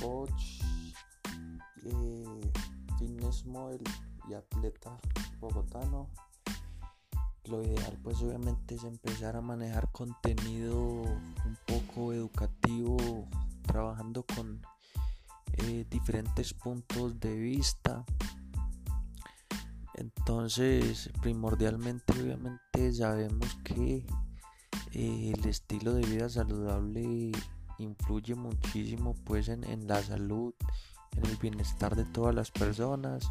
Coach, eh, fitness model y atleta bogotano. Lo ideal pues obviamente es empezar a manejar contenido un poco educativo, trabajando con eh, diferentes puntos de vista. Entonces, primordialmente, obviamente, sabemos que eh, el estilo de vida saludable influye muchísimo pues en, la salud, en el bienestar de todas las personas.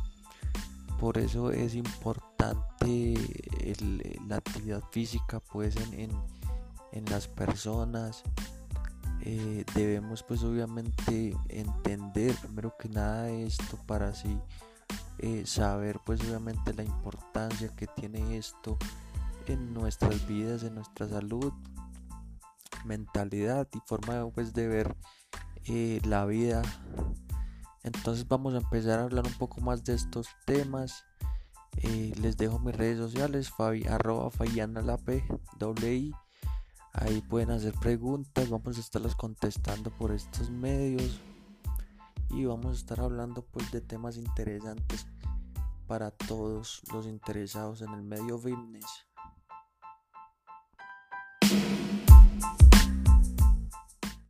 Por eso es importante la actividad física pues en, las personas. Eh, debemos pues obviamente entender primero que nada esto para así eh, saber pues obviamente la importancia que tiene esto en nuestras vidas, en nuestra salud, mentalidad y forma pues, de ver eh, la vida. Entonces vamos a empezar a hablar un poco más de estos temas. Eh, les dejo mis redes sociales, fabi, arroba Ahí pueden hacer preguntas, vamos a estarlas contestando por estos medios y vamos a estar hablando pues de temas interesantes para todos los interesados en el medio fitness.